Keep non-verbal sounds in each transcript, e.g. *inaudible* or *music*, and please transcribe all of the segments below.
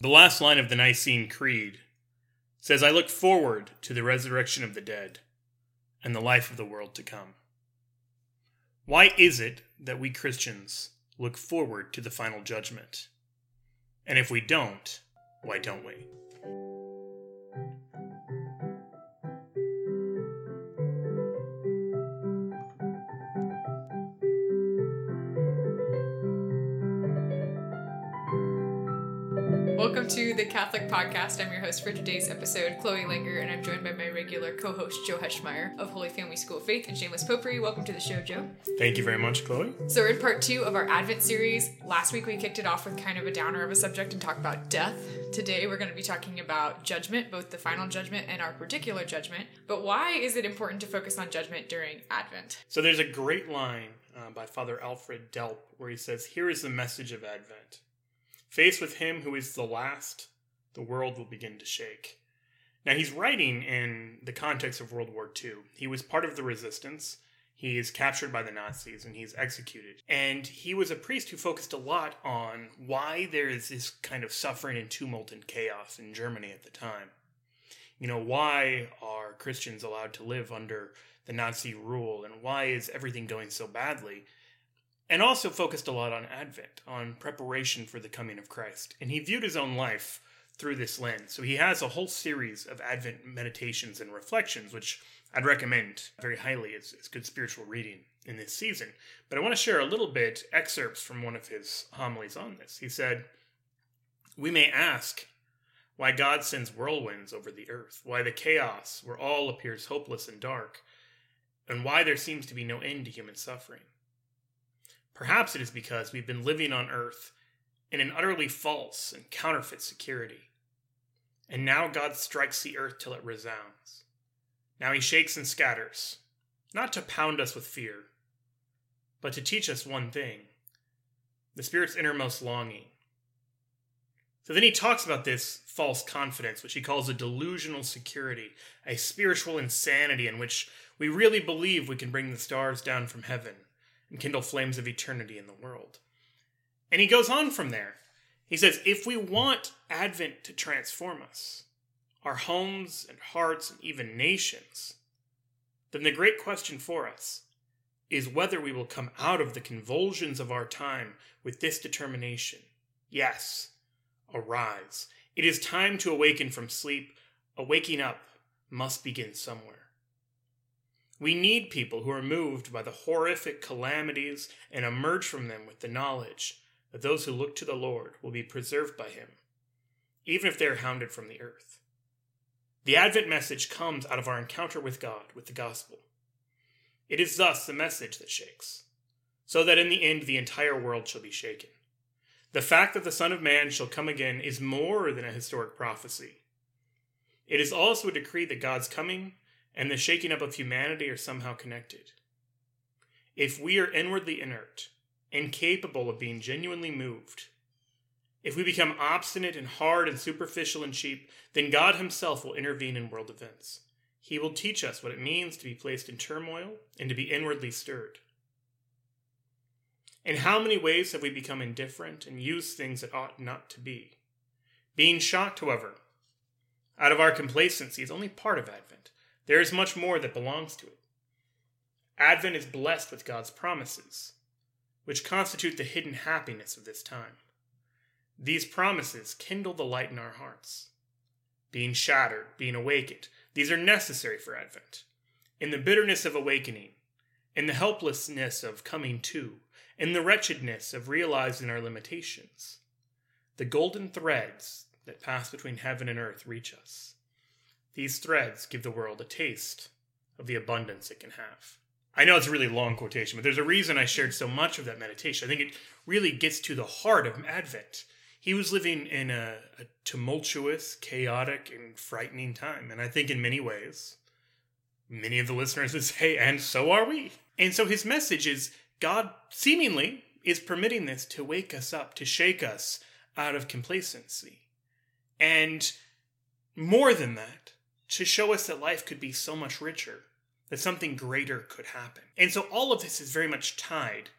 The last line of the Nicene Creed says, I look forward to the resurrection of the dead and the life of the world to come. Why is it that we Christians look forward to the final judgment? And if we don't, why don't we? The Catholic Podcast. I'm your host for today's episode, Chloe Langer, and I'm joined by my regular co host, Joe Heschmeyer of Holy Family School of Faith and Shameless Popery. Welcome to the show, Joe. Thank you very much, Chloe. So, we're in part two of our Advent series. Last week, we kicked it off with kind of a downer of a subject and talked about death. Today, we're going to be talking about judgment, both the final judgment and our particular judgment. But why is it important to focus on judgment during Advent? So, there's a great line uh, by Father Alfred Delp where he says, Here is the message of Advent. Faced with him who is the last, the world will begin to shake. Now, he's writing in the context of World War II. He was part of the resistance. He is captured by the Nazis and he's executed. And he was a priest who focused a lot on why there is this kind of suffering and tumult and chaos in Germany at the time. You know, why are Christians allowed to live under the Nazi rule and why is everything going so badly? And also focused a lot on Advent, on preparation for the coming of Christ. And he viewed his own life through this lens. So he has a whole series of Advent meditations and reflections, which I'd recommend very highly as, as good spiritual reading in this season. But I want to share a little bit excerpts from one of his homilies on this. He said, We may ask why God sends whirlwinds over the earth, why the chaos where all appears hopeless and dark, and why there seems to be no end to human suffering. Perhaps it is because we've been living on earth in an utterly false and counterfeit security. And now God strikes the earth till it resounds. Now he shakes and scatters, not to pound us with fear, but to teach us one thing the Spirit's innermost longing. So then he talks about this false confidence, which he calls a delusional security, a spiritual insanity in which we really believe we can bring the stars down from heaven and kindle flames of eternity in the world. And he goes on from there. He says, if we want Advent to transform us, our homes and hearts and even nations, then the great question for us is whether we will come out of the convulsions of our time with this determination. Yes, arise. It is time to awaken from sleep. A waking up must begin somewhere. We need people who are moved by the horrific calamities and emerge from them with the knowledge that those who look to the Lord will be preserved by him, even if they are hounded from the earth. The Advent message comes out of our encounter with God, with the gospel. It is thus the message that shakes, so that in the end the entire world shall be shaken. The fact that the Son of Man shall come again is more than a historic prophecy. It is also a decree that God's coming and the shaking up of humanity are somehow connected. If we are inwardly inert, incapable of being genuinely moved, if we become obstinate and hard and superficial and cheap, then God Himself will intervene in world events. He will teach us what it means to be placed in turmoil and to be inwardly stirred. In how many ways have we become indifferent and used things that ought not to be? Being shocked, however, out of our complacency is only part of Advent. There is much more that belongs to it. Advent is blessed with God's promises, which constitute the hidden happiness of this time. These promises kindle the light in our hearts. Being shattered, being awakened, these are necessary for Advent. In the bitterness of awakening, in the helplessness of coming to, in the wretchedness of realizing our limitations, the golden threads that pass between heaven and earth reach us. These threads give the world a taste of the abundance it can have. I know it's a really long quotation, but there's a reason I shared so much of that meditation. I think it really gets to the heart of Advent. He was living in a, a tumultuous, chaotic, and frightening time. And I think in many ways, many of the listeners would *laughs* say, and so are we. And so his message is God seemingly is permitting this to wake us up, to shake us out of complacency. And more than that, to show us that life could be so much richer, that something greater could happen. And so all of this is very much tied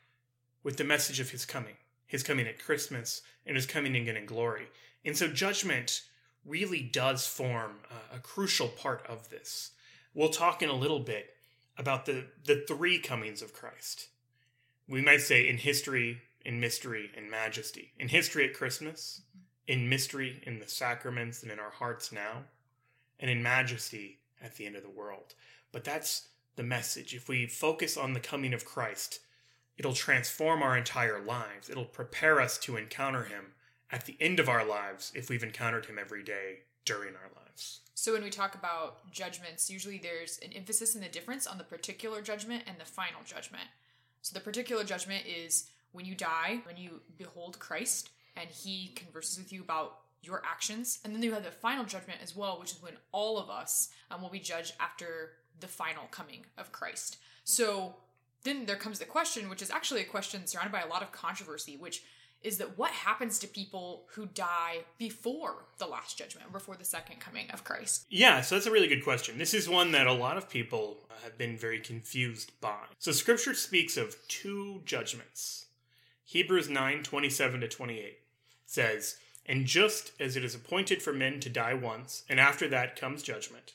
with the message of his coming, his coming at Christmas and his coming again in glory. And so judgment really does form a, a crucial part of this. We'll talk in a little bit about the, the three comings of Christ. We might say in history, in mystery, in majesty. In history at Christmas, in mystery in the sacraments and in our hearts now, and in majesty at the end of the world. But that's the message. If we focus on the coming of Christ, it'll transform our entire lives. It'll prepare us to encounter him at the end of our lives if we've encountered him every day during our lives. So when we talk about judgments, usually there's an emphasis in the difference on the particular judgment and the final judgment. So the particular judgment is when you die, when you behold Christ and he converses with you about your actions. And then you have the final judgment as well, which is when all of us um, will be judged after the final coming of Christ. So then there comes the question, which is actually a question surrounded by a lot of controversy, which is that what happens to people who die before the last judgment, before the second coming of Christ? Yeah, so that's a really good question. This is one that a lot of people have been very confused by. So scripture speaks of two judgments. Hebrews 9 27 to 28 says, And just as it is appointed for men to die once, and after that comes judgment,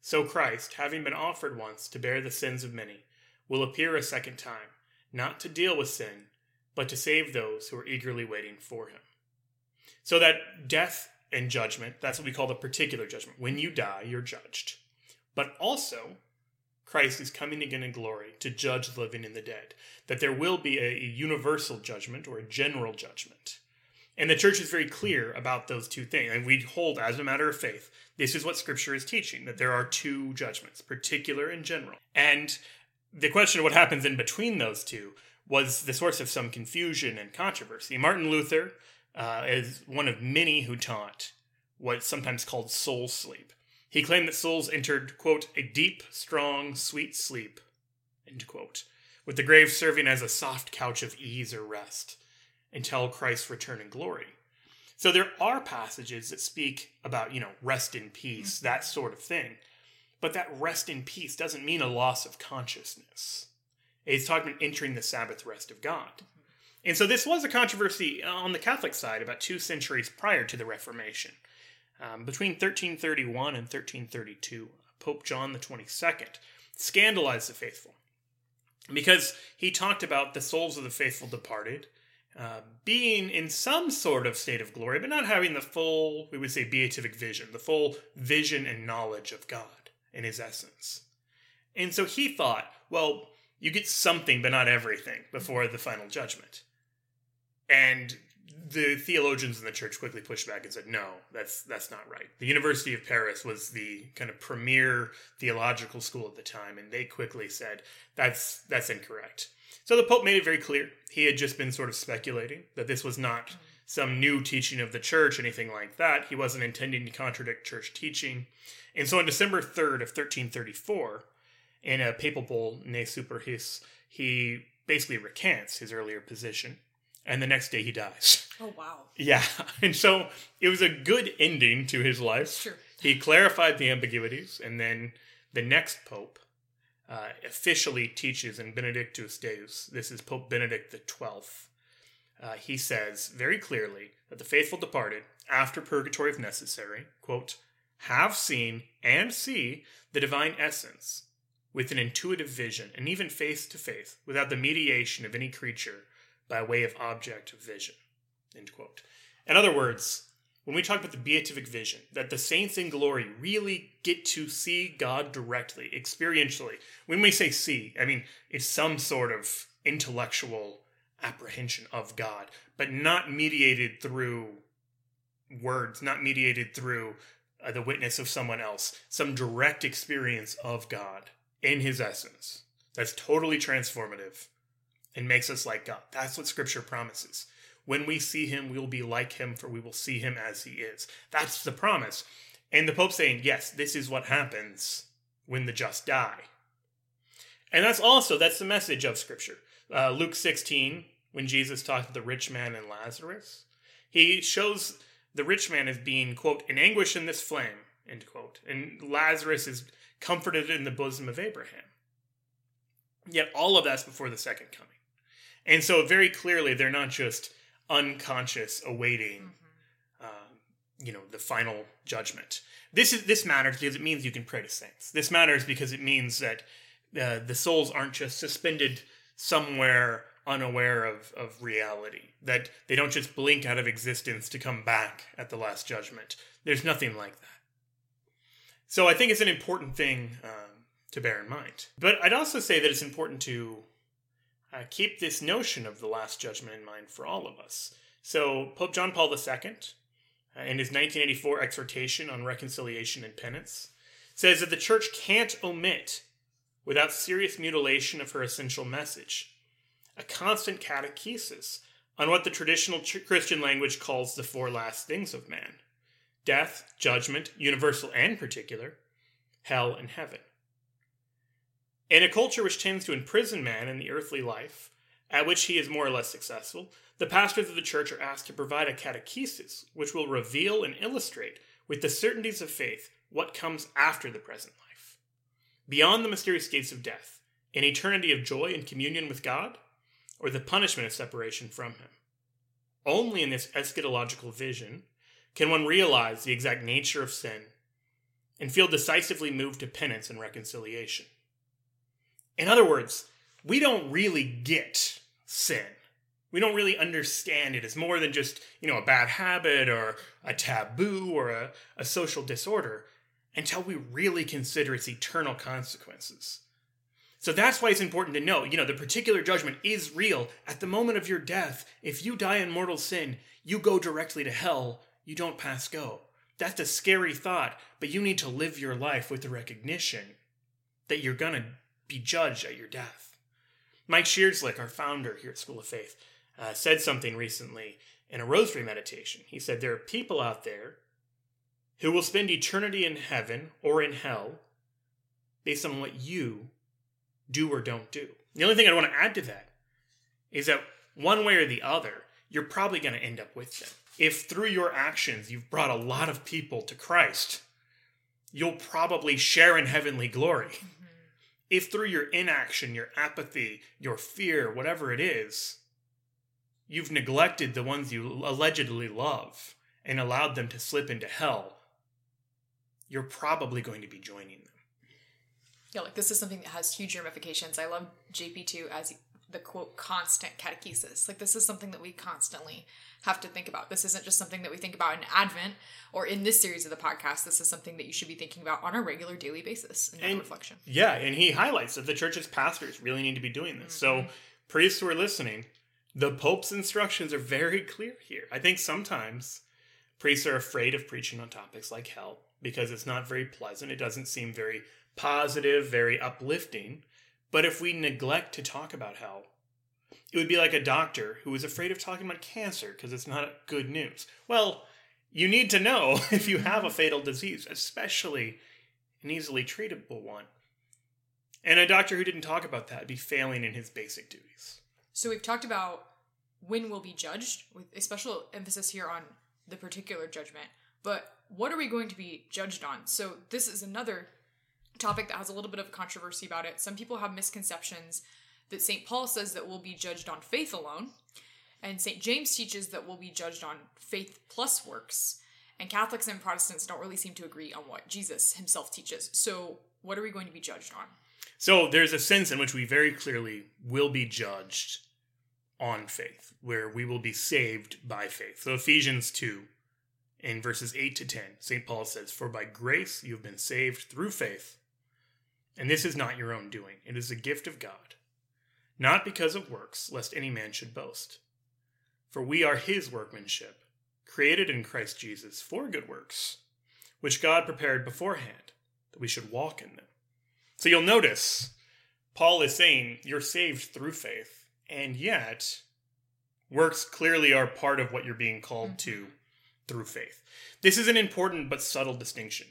so Christ, having been offered once to bear the sins of many, will appear a second time, not to deal with sin but to save those who are eagerly waiting for him. So that death and judgment, that's what we call the particular judgment. When you die, you're judged. But also, Christ is coming again in glory to judge the living and the dead. That there will be a universal judgment or a general judgment. And the church is very clear about those two things. And we hold, as a matter of faith, this is what Scripture is teaching that there are two judgments, particular and general. And the question of what happens in between those two was the source of some confusion and controversy. Martin Luther uh, is one of many who taught what's sometimes called soul sleep. He claimed that souls entered, quote, a deep, strong, sweet sleep, end quote, with the grave serving as a soft couch of ease or rest until Christ's return in glory. So there are passages that speak about, you know, rest in peace, mm-hmm. that sort of thing. But that rest in peace doesn't mean a loss of consciousness. It's talking about entering the Sabbath rest of God. And so this was a controversy on the Catholic side about two centuries prior to the Reformation. Um, between 1331 and 1332, Pope John the 22nd scandalized the faithful because he talked about the souls of the faithful departed uh, being in some sort of state of glory, but not having the full, we would say, beatific vision, the full vision and knowledge of God in his essence. And so he thought, well, you get something, but not everything, before the final judgment. And the theologians in the church quickly pushed back and said, "No, that's that's not right." The University of Paris was the kind of premier theological school at the time, and they quickly said, "That's that's incorrect." So the Pope made it very clear he had just been sort of speculating that this was not some new teaching of the church, anything like that. He wasn't intending to contradict church teaching. And so on December 3rd of 1334, in a papal bull, Ne Super His, he basically recants his earlier position, and the next day he dies. Oh wow! Yeah, *laughs* and so it was a good ending to his life. Sure. He clarified the ambiguities, and then the next pope uh, officially teaches in Benedictus Deus. This is Pope Benedict Twelfth. Uh, he says very clearly that the faithful departed, after purgatory if necessary, quote, have seen and see the divine essence with an intuitive vision and even face to face without the mediation of any creature by way of object of vision. End quote. In other words, when we talk about the beatific vision, that the saints in glory really get to see God directly, experientially. When we say see, I mean it's some sort of intellectual apprehension of God, but not mediated through words, not mediated through uh, the witness of someone else, some direct experience of God in his essence that's totally transformative and makes us like God. That's what scripture promises. When we see him, we will be like him, for we will see him as he is. That's the promise. And the Pope saying, yes, this is what happens when the just die. And that's also, that's the message of scripture. Uh, Luke 16, when Jesus talked to the rich man and Lazarus, he shows the rich man as being, quote, in anguish in this flame, end quote. And Lazarus is comforted in the bosom of Abraham. Yet all of that's before the second coming. And so, very clearly, they're not just unconscious awaiting mm-hmm. uh, you know, the final judgment. This is this matters because it means you can pray to saints. This matters because it means that uh, the souls aren't just suspended somewhere unaware of, of reality, that they don't just blink out of existence to come back at the last judgment. There's nothing like that. So I think it's an important thing um, to bear in mind. But I'd also say that it's important to uh, keep this notion of the last judgment in mind for all of us. So Pope John Paul II, uh, in his 1984 exhortation on reconciliation and penance, says that the church can't omit, without serious mutilation of her essential message, a constant catechesis on what the traditional Christian language calls the four last things of man death, judgment, universal and particular, hell, and heaven. In a culture which tends to imprison man in the earthly life, at which he is more or less successful, the pastors of the church are asked to provide a catechesis which will reveal and illustrate with the certainties of faith what comes after the present life. Beyond the mysterious gates of death, an eternity of joy and communion with God, or the punishment of separation from him. Only in this eschatological vision can one realize the exact nature of sin and feel decisively moved to penance and reconciliation. In other words, we don't really get sin. We don't really understand it as more than just, you know, a bad habit or a taboo or a, a social disorder until we really consider its eternal consequences. So that's why it's important to know, you know, the particular judgment is real. At the moment of your death, if you die in mortal sin, you go directly to hell. You don't pass go. That's a scary thought, but you need to live your life with the recognition that you're going to be judged at your death. Mike Scherschligt, our founder here at School of Faith, uh, said something recently in a rosary meditation. He said, There are people out there who will spend eternity in heaven or in hell based on what you do or don't do. The only thing I want to add to that is that one way or the other, you're probably going to end up with them. If through your actions you've brought a lot of people to Christ, you'll probably share in heavenly glory. If through your inaction, your apathy, your fear, whatever it is, you've neglected the ones you allegedly love and allowed them to slip into hell, you're probably going to be joining them. Yeah, like this is something that has huge ramifications. I love JP2 as the quote constant catechesis. Like this is something that we constantly have to think about. This isn't just something that we think about in Advent or in this series of the podcast. This is something that you should be thinking about on a regular daily basis in and, reflection. Yeah, and he highlights that the church's pastors really need to be doing this. Mm-hmm. So priests who are listening, the Pope's instructions are very clear here. I think sometimes priests are afraid of preaching on topics like hell because it's not very pleasant. It doesn't seem very positive, very uplifting. But if we neglect to talk about hell, it would be like a doctor who is afraid of talking about cancer because it's not good news. Well, you need to know *laughs* if you have a fatal disease, especially an easily treatable one. And a doctor who didn't talk about that would be failing in his basic duties. So we've talked about when we'll be judged, with a special emphasis here on the particular judgment. But what are we going to be judged on? So this is another topic that has a little bit of controversy about it. Some people have misconceptions that St. Paul says that we'll be judged on faith alone, and St. James teaches that we'll be judged on faith plus works. And Catholics and Protestants don't really seem to agree on what Jesus himself teaches. So, what are we going to be judged on? So, there's a sense in which we very clearly will be judged on faith, where we will be saved by faith. So, Ephesians 2, in verses 8 to 10, St. Paul says, For by grace you have been saved through faith and this is not your own doing, it is a gift of God, not because of works, lest any man should boast. For we are his workmanship, created in Christ Jesus for good works, which God prepared beforehand, that we should walk in them. So you'll notice, Paul is saying you're saved through faith, and yet works clearly are part of what you're being called to mm-hmm. through faith. This is an important but subtle distinction.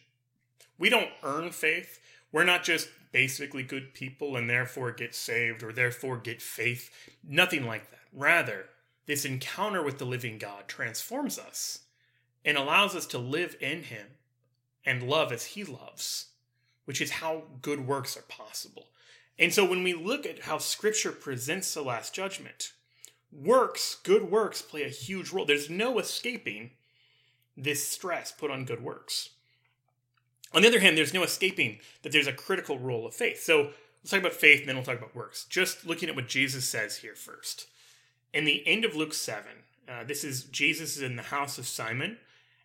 We don't earn faith. We're not just basically good people and therefore get saved or therefore get faith. Nothing like that. Rather, this encounter with the living God transforms us and allows us to live in Him and love as He loves, which is how good works are possible. And so when we look at how Scripture presents the Last Judgment, works, good works, play a huge role. There's no escaping this stress put on good works. On the other hand, there's no escaping that there's a critical role of faith. So let's talk about faith, and then we'll talk about works. Just looking at what Jesus says here first. In the end of Luke 7, uh, this is Jesus is in the house of Simon,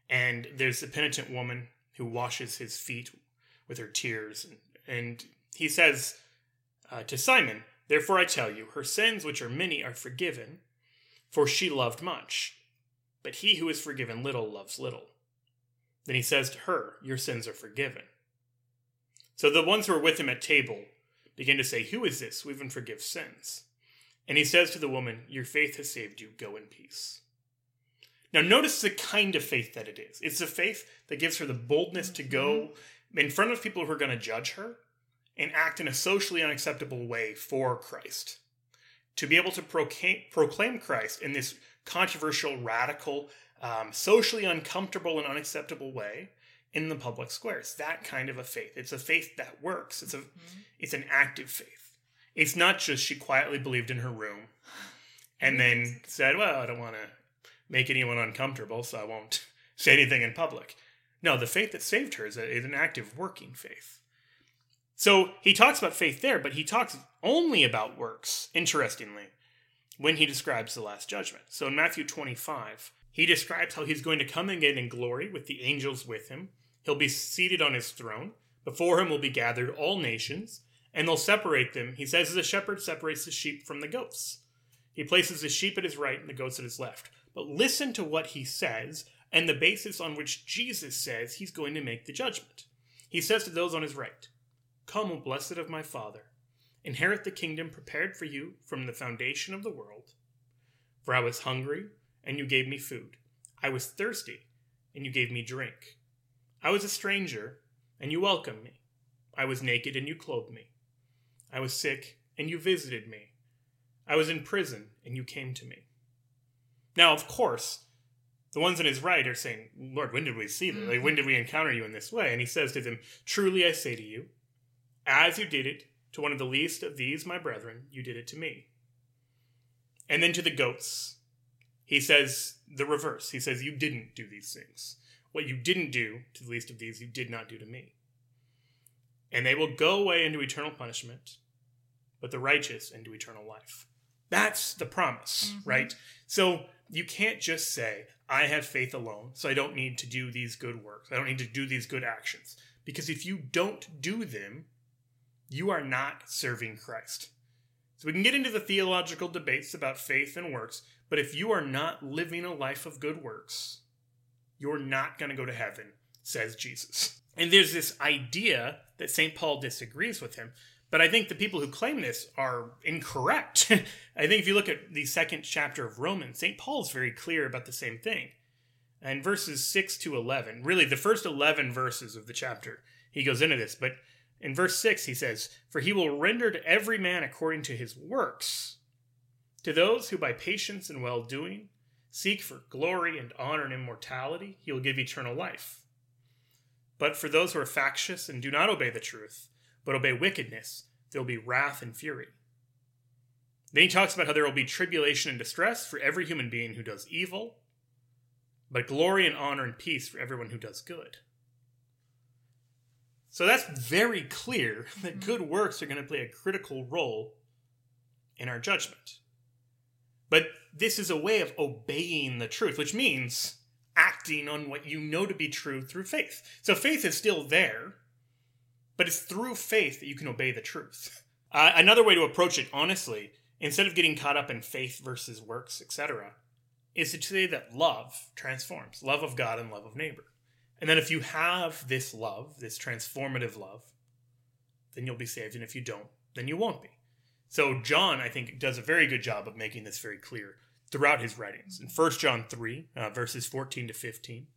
and there's a penitent woman who washes his feet with her tears. And, and he says uh, to Simon, Therefore I tell you, her sins, which are many, are forgiven, for she loved much. But he who is forgiven little loves little. Then he says to her, Your sins are forgiven. So the ones who are with him at table begin to say, Who is this who even forgives sins? And he says to the woman, Your faith has saved you. Go in peace. Now, notice the kind of faith that it is. It's the faith that gives her the boldness to go mm-hmm. in front of people who are going to judge her and act in a socially unacceptable way for Christ. To be able to proclaim, Christ in this controversial, radical, um, socially uncomfortable, and unacceptable way in the public square. It's that kind of a faith. It's a faith that works. It's a mm-hmm. it's an active faith. It's not just she quietly believed in her room and then said, "Well, I don't want to make anyone uncomfortable, so I won't *laughs* say anything in public." No, the faith that saved her is, a, is an active working faith. So he talks about faith there, but he talks only about works, interestingly, when he describes the Last Judgment. So in Matthew 25, he describes how he's going to come again in glory with the angels with him. He'll be seated on his throne. Before him will be gathered all nations, and they'll separate them. He says, as a shepherd separates the sheep from the goats. He places the sheep at his right and the goats at his left. But listen to what he says and the basis on which Jesus says he's going to make the judgment. He says to those on his right, Come, O blessed of my Father, inherit the kingdom prepared for you from the foundation of the world. For I was hungry, and you gave me food. I was thirsty, and you gave me drink. I was a stranger, and you welcomed me. I was naked, and you clothed me. I was sick, and you visited me. I was in prison, and you came to me. Now, of course, the ones on his right are saying, Lord, when did we see this? Like, when did we mm-hmm. encounter you in this way? And he says to them, Truly I say to you, as you did it to one of the least of these, my brethren, you did it to me. And then to the goats, he says the reverse. He says, You didn't do these things. What you didn't do to the least of these, you did not do to me. And they will go away into eternal punishment, but the righteous into eternal life. That's the promise, mm-hmm. right? So you can't just say, I have faith alone, so I don't need to do these good works. I don't need to do these good actions. Because if you don't do them, you are not serving Christ. So we can get into the theological debates about faith and works, but if you are not living a life of good works, you're not going to go to heaven, says Jesus. And there's this idea that St. Paul disagrees with him, but I think the people who claim this are incorrect. *laughs* I think if you look at the second chapter of Romans, St. Paul is very clear about the same thing. And verses 6 to 11, really the first 11 verses of the chapter, he goes into this, but in verse 6, he says, For he will render to every man according to his works. To those who by patience and well doing seek for glory and honor and immortality, he will give eternal life. But for those who are factious and do not obey the truth, but obey wickedness, there will be wrath and fury. Then he talks about how there will be tribulation and distress for every human being who does evil, but glory and honor and peace for everyone who does good. So that's very clear *laughs* that mm-hmm. good works are going to play a critical role in our judgment. But this is a way of obeying the truth, which means acting on what you know to be true through faith. So faith is still there, but it's through faith that you can obey the truth. *laughs* Uh, another way to approach it, honestly, instead of getting caught up in faith versus works, etc., is to say that love transforms love of God and love of neighbor. And then if you have this love, this transformative love, then you'll be saved. And if you don't, then you won't be. So John, I think, does a very good job of making this very clear throughout his writings. In 1 John 3, uh, verses 14 to 15,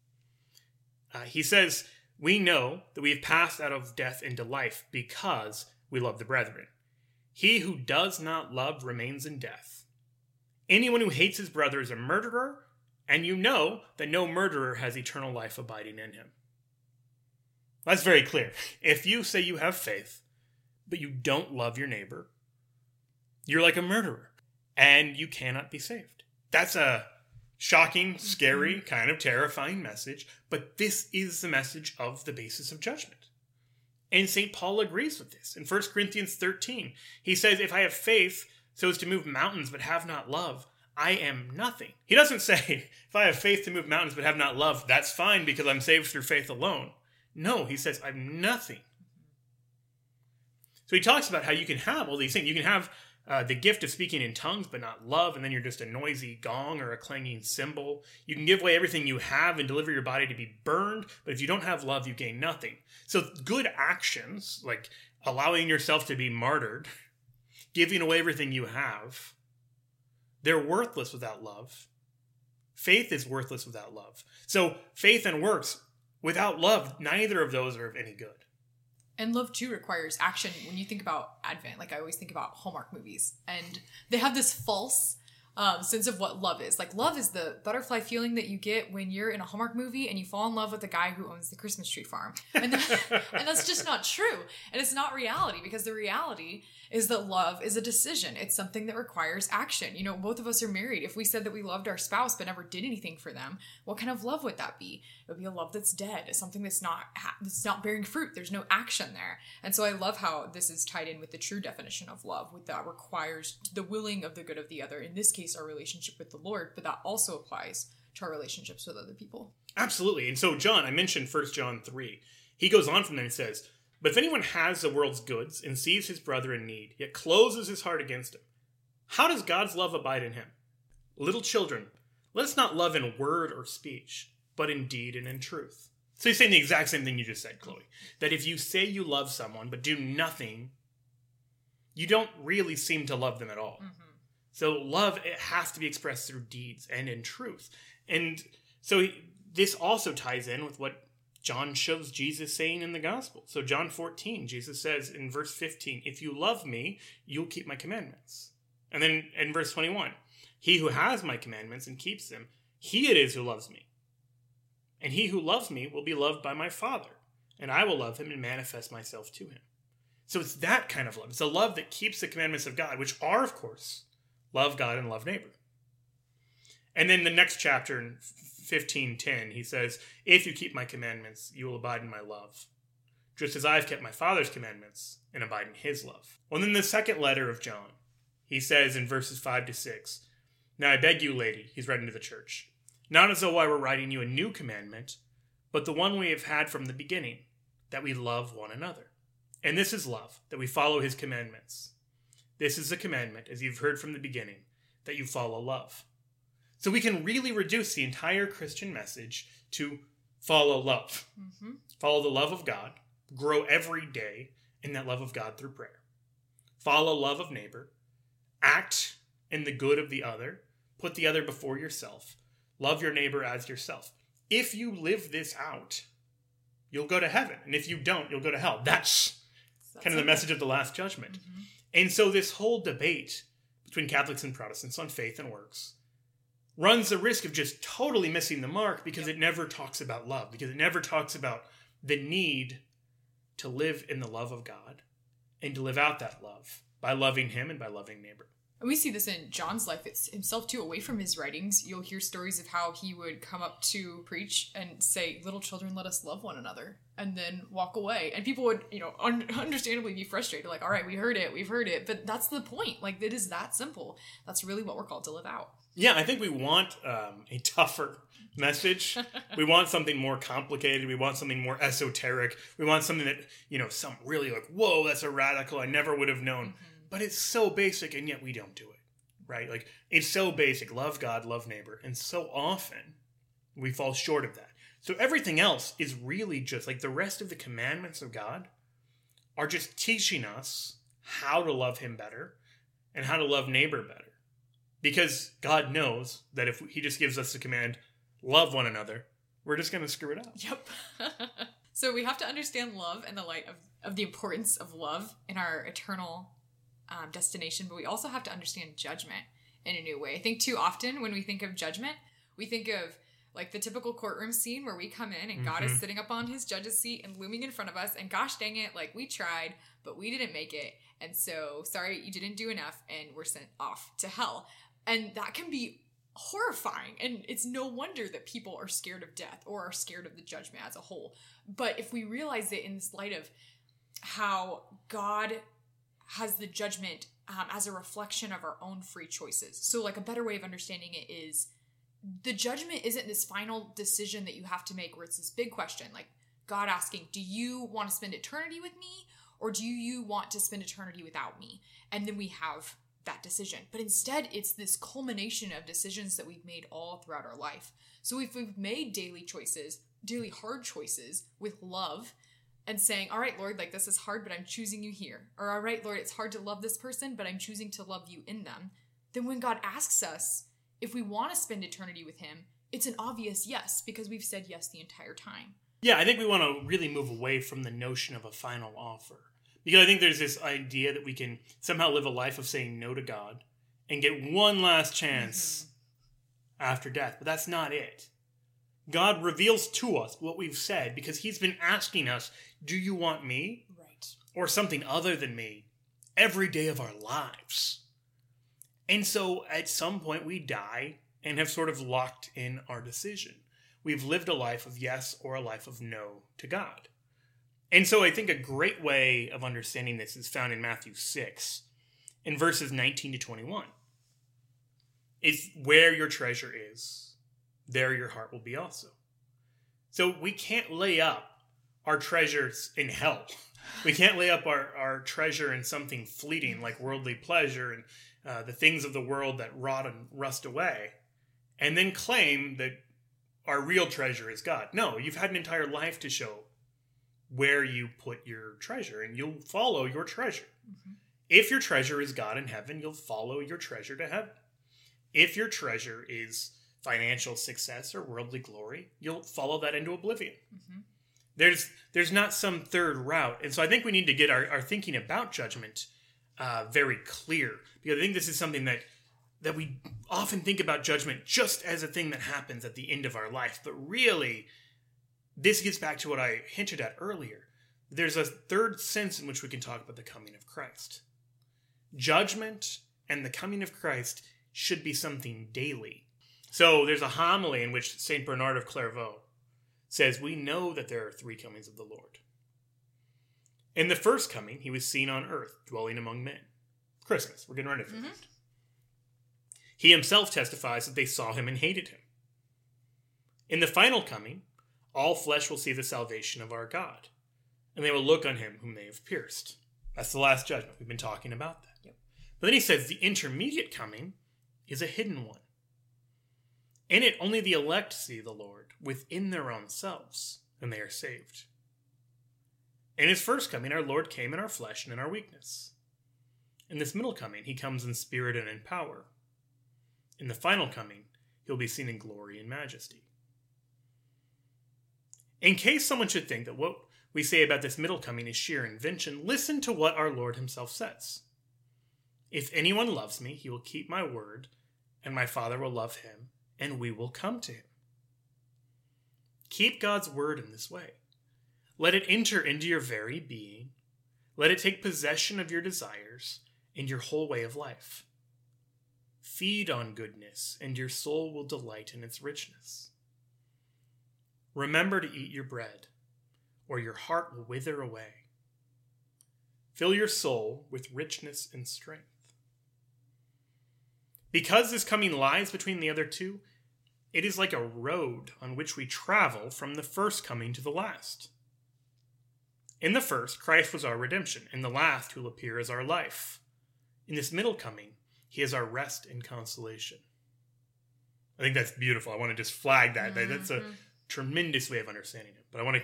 uh, he says, We know that we have passed out of death into life because we love the brethren. He who does not love remains in death. Anyone who hates his brother is a murderer, and you know that no murderer has eternal life abiding in him. That's very clear. If you say you have faith, but you don't love your neighbor, you're like a murderer and you cannot be saved. That's a Shocking, scary, mm-hmm. kind of terrifying message, but this is the message of the basis of judgment. And St. Paul agrees with this. In 1 Corinthians 13, he says, If I have faith so as to move mountains but have not love, I am nothing. He doesn't *laughs* say, If I have faith to move mountains but have not love, that's fine because I'm saved through faith alone. No, he says, I'm nothing. So he talks about how you can have all these things. You can have uh, the gift of speaking in tongues, but not love, and then you're just a noisy gong or a clanging cymbal. You can give away everything you have and deliver your body to be burned, but if you don't have love, you gain nothing. So, good actions, like allowing yourself to be martyred, *laughs* giving away everything you have, they're worthless without love. Faith is worthless without love. So, faith and works without love, neither of those are of any good. And love too requires action. When you think about Advent, like I always think about Hallmark movies, and they have this false um, sense of what love is. Like love is the butterfly feeling that you get when you're in a Hallmark movie and you fall in love with the guy who owns the Christmas tree farm, and, that, *laughs* and that's just not true. And it's not reality because the reality is that love is a decision. It's something that requires action. You know, both of us are married. If we said that we loved our spouse but never did anything for them, what kind of love would that be? It would be a love that's dead. Something that's not that's not bearing fruit. There's no action there. And so I love how this is tied in with the true definition of love, with that requires the willing of the good of the other. In this case, our relationship with the Lord, but that also applies to our relationships with other people. Absolutely. And so John, I mentioned First John 3. He goes on from there and says, but if anyone has the world's goods and sees his brother in need, yet closes his heart against him, how does God's love abide in him? Little children, let us not love in word or speech, but in deed and in truth. So he's saying the exact same thing you just said, Chloe. That if you say you love someone but do nothing, you don't really seem to love them at all. Mm-hmm. So love it has to be expressed through deeds and in truth. And so he, this also ties in with what John shows Jesus saying in the gospel. So, John 14, Jesus says in verse 15, If you love me, you'll keep my commandments. And then in verse 21, He who has my commandments and keeps them, he it is who loves me. And he who loves me will be loved by my Father, and I will love him and manifest myself to him. So it's that kind of love. It's a love that keeps the commandments of God, which are, of course, love God and love neighbor. And then the next chapter in 15:10 he says, "If you keep my commandments, you will abide in my love, just as I have kept my Father's commandments and abide in his love." Well, then the second letter of John, he says in verses 5 to 6, "Now I beg you, lady, he's writing to the church, not as though I were writing you a new commandment, but the one we have had from the beginning, that we love one another. And this is love, that we follow his commandments. This is the commandment, as you've heard from the beginning, that you follow love." So we can really reduce the entire Christian message to follow love. Mm-hmm. Follow the love of God, grow every day in that love of God through prayer. Follow love of neighbor, act in the good of the other, put the other before yourself, love your neighbor as yourself. If you live this out, you'll go to heaven. And if you don't, you'll go to hell. That's, That's kind of the message of the last judgment. Mm-hmm. And so this whole debate between Catholics and Protestants on faith and works runs the risk of just totally missing the mark because yep. it never talks about love, because it never talks about the need to live in the love of God and to live out that love by loving Him and by loving neighbor. And we see this in John's life it's himself too. Away from his writings, you'll hear stories of how he would come up to preach and say, "Little children, let us love one another," and then walk away. And people would, you know, un- understandably be frustrated, like, "All right, we heard it, we've heard it," but that's the point. Like, it is that simple. That's really what we're called to live out. Yeah, I think we want um, a tougher *laughs* message. we want something more complicated. We want something more esoteric. We want something that, you know, some really like, whoa, that's a radical. I never would have known. Mm-hmm. But it's so basic, and yet we don't do it, right? Like, it's so basic. Love God, love neighbor. And so often we fall short of that. So everything else is really just like the rest of the commandments of God are just teaching us how to love Him better and how to love neighbor better because God knows that if He just gives us the command, love one another, we're just going to screw it up. Yep. *laughs* so we have to understand love in the light of, of the importance of love in our eternal um, destination, but we also have to understand judgment in a new way. I think too often when we think of judgment, we think of like the typical courtroom scene where we come in and mm-hmm. God is mm-hmm. sitting up on his judge's seat and looming in front of us, and gosh dang it, like we tried, but we didn't make it. And so, sorry, you didn't do enough, and we're sent off to hell. And that can be horrifying and it's no wonder that people are scared of death or are scared of the judgment as a whole but if we realize it in this light of how god has the judgment um, as a reflection of our own free choices so like a better way of understanding it is the judgment isn't this final decision that you have to make where it's this big question like god asking do you want to spend eternity with me or do you want to spend eternity without me and then we have that decision. But instead, it's this culmination of decisions that we've made all throughout our life. So if we've made daily choices, daily hard choices with love, and saying, All right, Lord, like this is hard, but I'm choosing you here. Or, All right, Lord, it's hard to love this person, but I'm choosing to love you in them. Then when God asks us if we want to spend eternity with Him, it's an obvious yes because we've said yes the entire time. Yeah, I think we want to really move away from the notion of a final offer because I think there's this idea that we can somehow live a life of saying no to God and get one last chance mm-hmm. after death. But that's not it. God reveals to us what we've said because He's been asking us, Do you want me? Right. Or something other than me every day of our lives. And so at some point we die and have sort of locked in our decision. We've lived a life of yes or a life of no to God. And so I think a great way of understanding this is found in Matthew 6, in verses 19 to 21. Is where your treasure is, there your heart will be also. So we can't lay up our treasures in hell. *laughs* We can't lay up our, our treasure in something fleeting like worldly pleasure and uh, the things of the world that rot and rust away, and then claim that our real treasure is God. No, you've had an entire life to show where you put your treasure and you'll follow your treasure. Mm-hmm. If your treasure is God in heaven, you'll follow your treasure to heaven. If your treasure is financial success or worldly glory, you'll follow that into oblivion. Mm-hmm. There's there's not some third route, and so I think we need to get our, our thinking about judgment uh, very clear because I think this is something that that we often think about judgment just as a thing that happens at the end of our life, but really this gets back to what I hinted at earlier. There's a third sense in which we can talk about the coming of Christ. Judgment and the coming of Christ should be something daily. So there's a homily in which St. Bernard of Clairvaux says, We know that there are three comings of the Lord. In the first coming, he was seen on earth, dwelling among men. Christmas, we're getting ready for mm-hmm. that. He himself testifies that they saw him and hated him. In the final coming, all flesh will see the salvation of our God, and they will look on him whom they have pierced. That's the last judgment. We've been talking about that. Yep. But then he says the intermediate coming is a hidden one. In it, only the elect see the Lord within their own selves, and they are saved. In his first coming, our Lord came in our flesh and in our weakness. In this middle coming, he comes in spirit and in power. In the final coming, he'll be seen in glory and majesty. In case someone should think that what we say about this middle coming is sheer invention, listen to what our Lord himself says. If anyone loves me, he will keep my word, and my Father will love him, and we will come to him. Keep God's word in this way. Let it enter into your very being. Let it take possession of your desires and your whole way of life. Feed on goodness, and your soul will delight in its richness. Remember to eat your bread, or your heart will wither away. Fill your soul with richness and strength. Because this coming lies between the other two, it is like a road on which we travel from the first coming to the last. In the first, Christ was our redemption. In the last, he will appear as our life. In this middle coming, he is our rest and consolation. I think that's beautiful. I want to just flag that. Mm-hmm. That's a tremendous way of understanding it. But I want to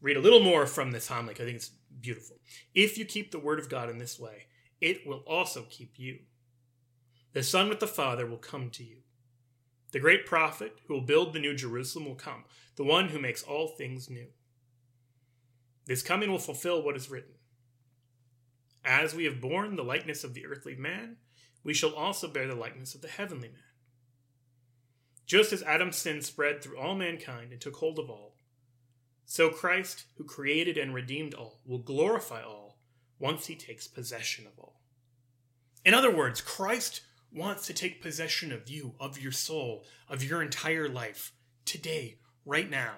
read a little more from this homily. I think it's beautiful. If you keep the word of God in this way, it will also keep you. The Son with the Father will come to you. The great prophet who will build the new Jerusalem will come, the one who makes all things new. This coming will fulfill what is written. As we have borne the likeness of the earthly man, we shall also bear the likeness of the heavenly man. Just as Adam's sin spread through all mankind and took hold of all, so Christ, who created and redeemed all, will glorify all once he takes possession of all. In other words, Christ wants to take possession of you, of your soul, of your entire life, today, right now.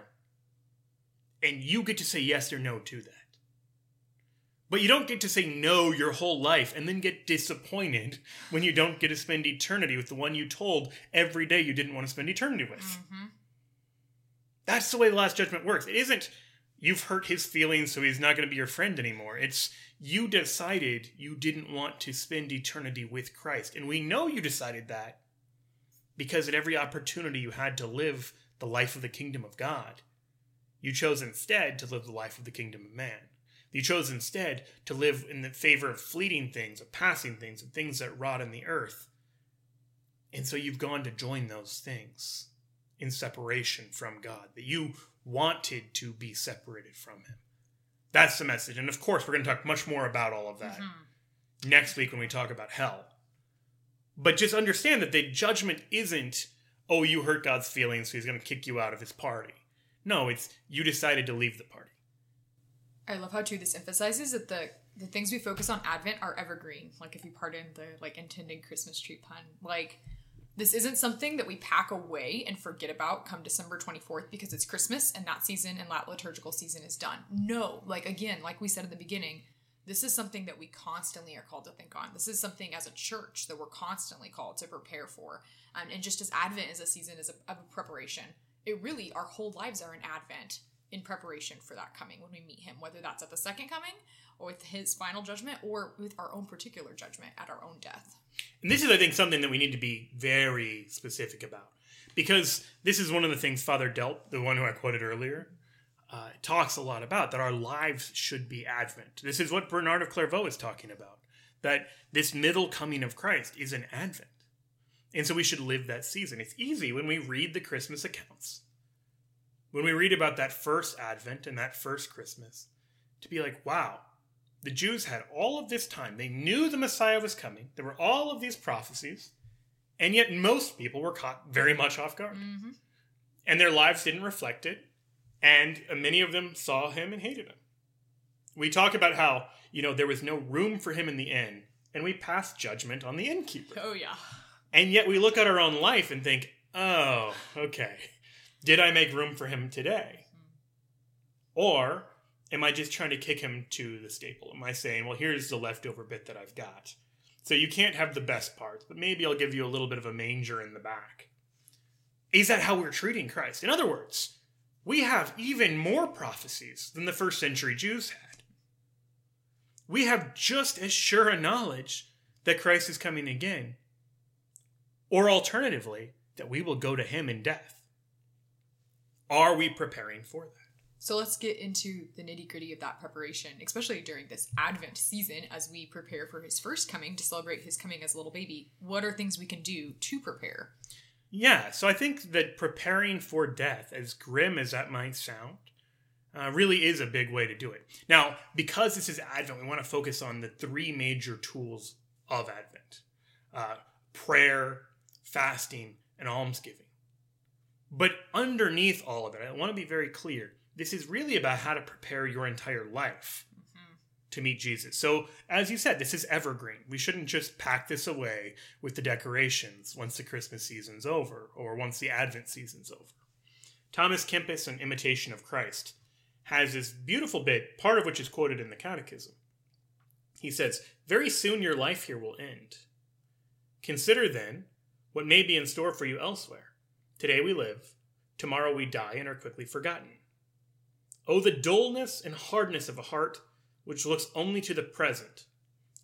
And you get to say yes or no to that. But you don't get to say no your whole life and then get disappointed when you don't get to spend eternity with the one you told every day you didn't want to spend eternity with. Mm-hmm. That's the way the Last Judgment works. It isn't you've hurt his feelings so he's not going to be your friend anymore. It's you decided you didn't want to spend eternity with Christ. And we know you decided that because at every opportunity you had to live the life of the kingdom of God, you chose instead to live the life of the kingdom of man. You chose instead to live in the favor of fleeting things, of passing things, of things that rot in the earth. And so you've gone to join those things in separation from God, that you wanted to be separated from Him. That's the message. And of course, we're going to talk much more about all of that Mm-hmm. next week when we talk about hell. But just understand that the judgment isn't, oh, you hurt God's feelings, so He's going to kick you out of His party. No, it's you decided to leave the party. I love how too this emphasizes that the the things we focus on Advent are evergreen. Like if you pardon the like intended Christmas tree pun, like this isn't something that we pack away and forget about come December 24th because it's Christmas and that season and that liturgical season is done. No, like again, like we said in the beginning, this is something that we constantly are called to think on. This is something as a church that we're constantly called to prepare for. Um, and just as Advent is a season of a preparation, it really, our whole lives are in Advent in preparation for that coming when we meet him, whether that's at the second coming or with his final judgment or with our own particular judgment at our own death. And this is, I think, something that we need to be very specific about. Because this is one of the things Father Delp, the one who I quoted earlier, uh, talks a lot about that our lives should be Advent. This is what Bernard of Clairvaux is talking about. That this middle coming of Christ is an Advent. And so we should live that season. It's easy when we read the Christmas accounts, when we read about that first Advent and that first Christmas, to be like, wow, the Jews had all of this time. They knew the Messiah was coming. There were all of these prophecies, and yet most people were caught very much off guard. Mm-hmm. And their lives didn't reflect it, and many of them saw him and hated him. We talk about how, you know, there was no room for him in the inn, and we pass judgment on the innkeeper. Oh, yeah. And yet we look at our own life and think, oh, okay. Did I make room for him today? Or am I just trying to kick him to the staple? Am I saying, well, here's the leftover bit that I've got? So you can't have the best parts, but maybe I'll give you a little bit of a manger in the back. Is that how we're treating Christ? In other words, we have even more prophecies than the first century Jews had. We have just as sure a knowledge that Christ is coming again, or alternatively, that we will go to him in death. Are we preparing for that? So let's get into the nitty gritty of that preparation, especially during this Advent season as we prepare for his first coming to celebrate his coming as a little baby. What are things we can do to prepare? Yeah, so I think that preparing for death, as grim as that might sound, uh, really is a big way to do it. Now, because this is Advent, we want to focus on the three major tools of Advent uh, prayer, fasting, and almsgiving. But underneath all of it, I want to be very clear this is really about how to prepare your entire life mm-hmm. to meet Jesus. So, as you said, this is evergreen. We shouldn't just pack this away with the decorations once the Christmas season's over or once the Advent season's over. Thomas Kempis, in Imitation of Christ, has this beautiful bit, part of which is quoted in the Catechism. He says, Very soon your life here will end. Consider then what may be in store for you elsewhere. Today we live, tomorrow we die and are quickly forgotten. Oh, the dullness and hardness of a heart which looks only to the present,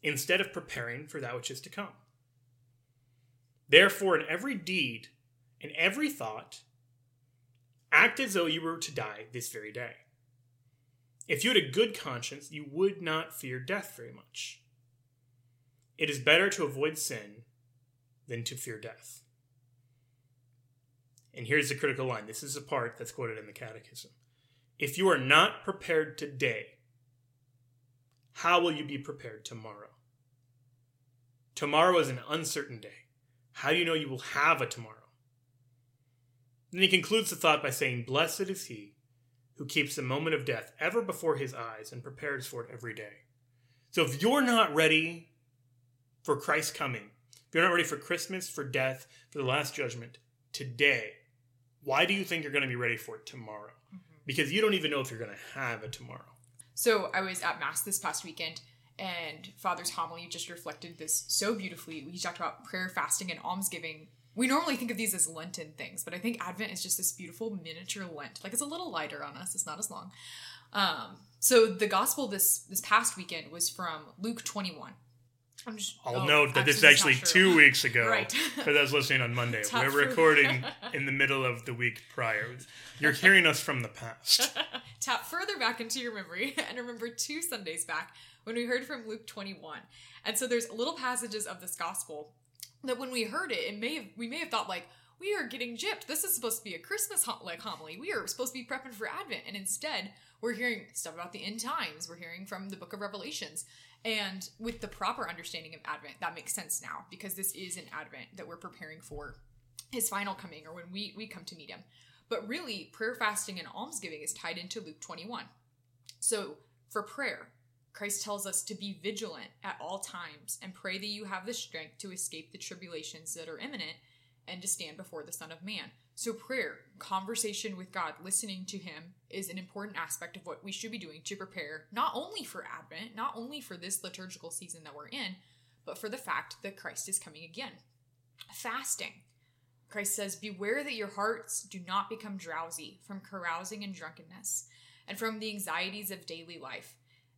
instead of preparing for that which is to come. Therefore, in every deed, in every thought, act as though you were to die this very day. If you had a good conscience, you would not fear death very much. It is better to avoid sin than to fear death. And here's the critical line this is the part that's quoted in the Catechism. If you are not prepared today, how will you be prepared tomorrow? Tomorrow is an uncertain day. How do you know you will have a tomorrow? Then he concludes the thought by saying, Blessed is he who keeps the moment of death ever before his eyes and prepares for it every day. So if you're not ready for Christ's coming, if you're not ready for Christmas, for death, for the last judgment today, why do you think you're going to be ready for it tomorrow? Because you don't even know if you're going to have a tomorrow. So I was at Mass this past weekend, and Father's homily just reflected this so beautifully. He talked about prayer, fasting, and almsgiving. We normally think of these as Lenten things, but I think Advent is just this beautiful miniature Lent. Like it's a little lighter on us; it's not as long. Um, so the gospel this this past weekend was from Luke 21. I'm just, I'll oh, note that this is actually, actually it's not true. two weeks ago. *laughs* Right. Because I was listening on Monday. We're recording *laughs* in the middle of the week prior. You're hearing us from the past. *laughs* Tap further back into your memory and remember two Sundays back when we heard from Luke 21. And so there's little passages of this gospel that when we heard it, it may have we may have thought like we are getting gypped. This is supposed to be a Christmas hom- like homily. We are supposed to be prepping for Advent, and instead we're hearing stuff about the end times. We're hearing from the Book of Revelations, and with the proper understanding of Advent, that makes sense now because this is an Advent that we're preparing for his final coming or when we we come to meet him. But really, prayer, fasting, and almsgiving is tied into Luke 21. So, for prayer, Christ tells us to be vigilant at all times and pray that you have the strength to escape the tribulations that are imminent and to stand before the Son of Man. So, prayer, conversation with God, listening to Him is an important aspect of what we should be doing to prepare not only for Advent, not only for this liturgical season that we're in, but for the fact that Christ is coming again. Fasting. Christ says, Beware that your hearts do not become drowsy from carousing and drunkenness and from the anxieties of daily life,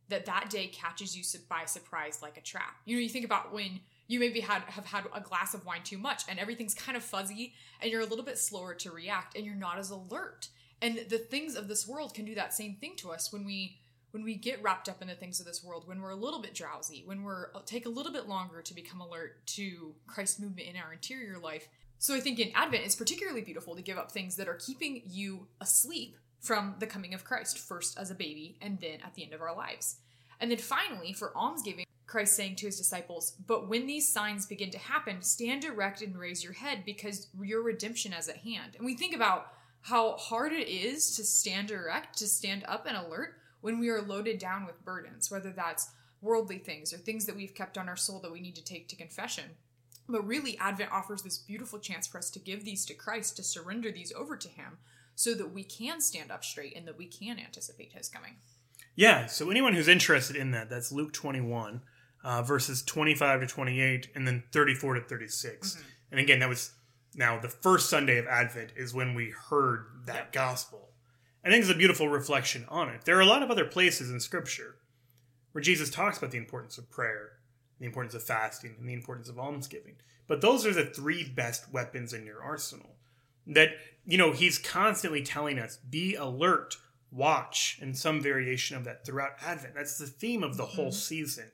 that that day catches you by surprise like a trap. You know, you think about when you maybe had have had a glass of wine too much and everything's kind of fuzzy and you're a little bit slower to react and you're not as alert. And the things of this world can do that same thing to us when we when we get wrapped up in the things of this world, when we're a little bit drowsy, when we're uh, take a little bit longer to become alert to Christ's movement in our interior life. So I think in Advent it's particularly beautiful to give up things that are keeping you asleep from the coming of Christ, first as a baby and then at the end of our lives. And then finally, for almsgiving, Christ saying to his disciples, But when these signs begin to happen, stand erect and raise your head because your redemption is at hand. And we think about how hard it is to stand erect, to stand up and alert when we are loaded down with burdens, whether that's worldly things or things that we've kept on our soul that we need to take to confession. But really, Advent offers this beautiful chance for us to give these to Christ, to surrender these over to Him, so that we can stand up straight and that we can anticipate His coming. Yeah, so anyone who's interested in that, that's Luke 21, uh, verses 25 to 28, and then 34 to 36. Mm-hmm. And again, that was now the first Sunday of Advent is when we heard that Yep. gospel. I think it's a beautiful reflection on it. There are a lot of other places in Scripture where Jesus talks about the importance of prayer, the importance of fasting, and the importance of almsgiving. But those are the three best weapons in your arsenal. That, you know, he's constantly telling us be alert, watch, and some variation of that throughout Advent. That's the theme of the whole season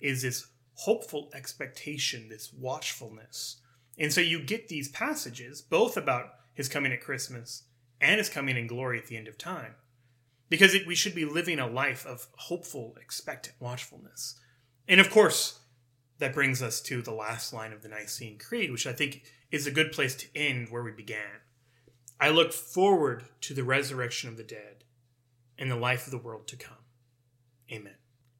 is this hopeful expectation, this watchfulness. And so you get these passages, both about his coming at Christmas and his coming in glory at the end of time. Because it, we should be living a life of hopeful, expectant watchfulness. And of course, that brings us to the last line of the Nicene Creed, which I think is a good place to end where we began. I look forward to the resurrection of the dead and the life of the world to come. Amen.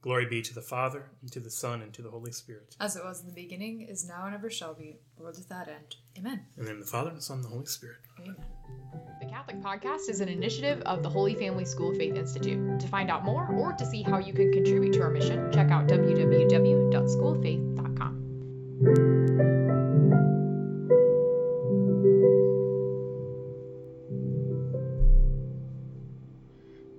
Glory be to the Father, and to the Son, and to the Holy Spirit. As it was in the beginning, is now, and ever shall be, world without end. Amen. And then the Father, and the Son, and the Holy Spirit. Amen. The Catholic Podcast is an initiative of the Holy Family School of Faith Institute. To find out more or to see how you can contribute to our mission, check out www.schooloffaith.org.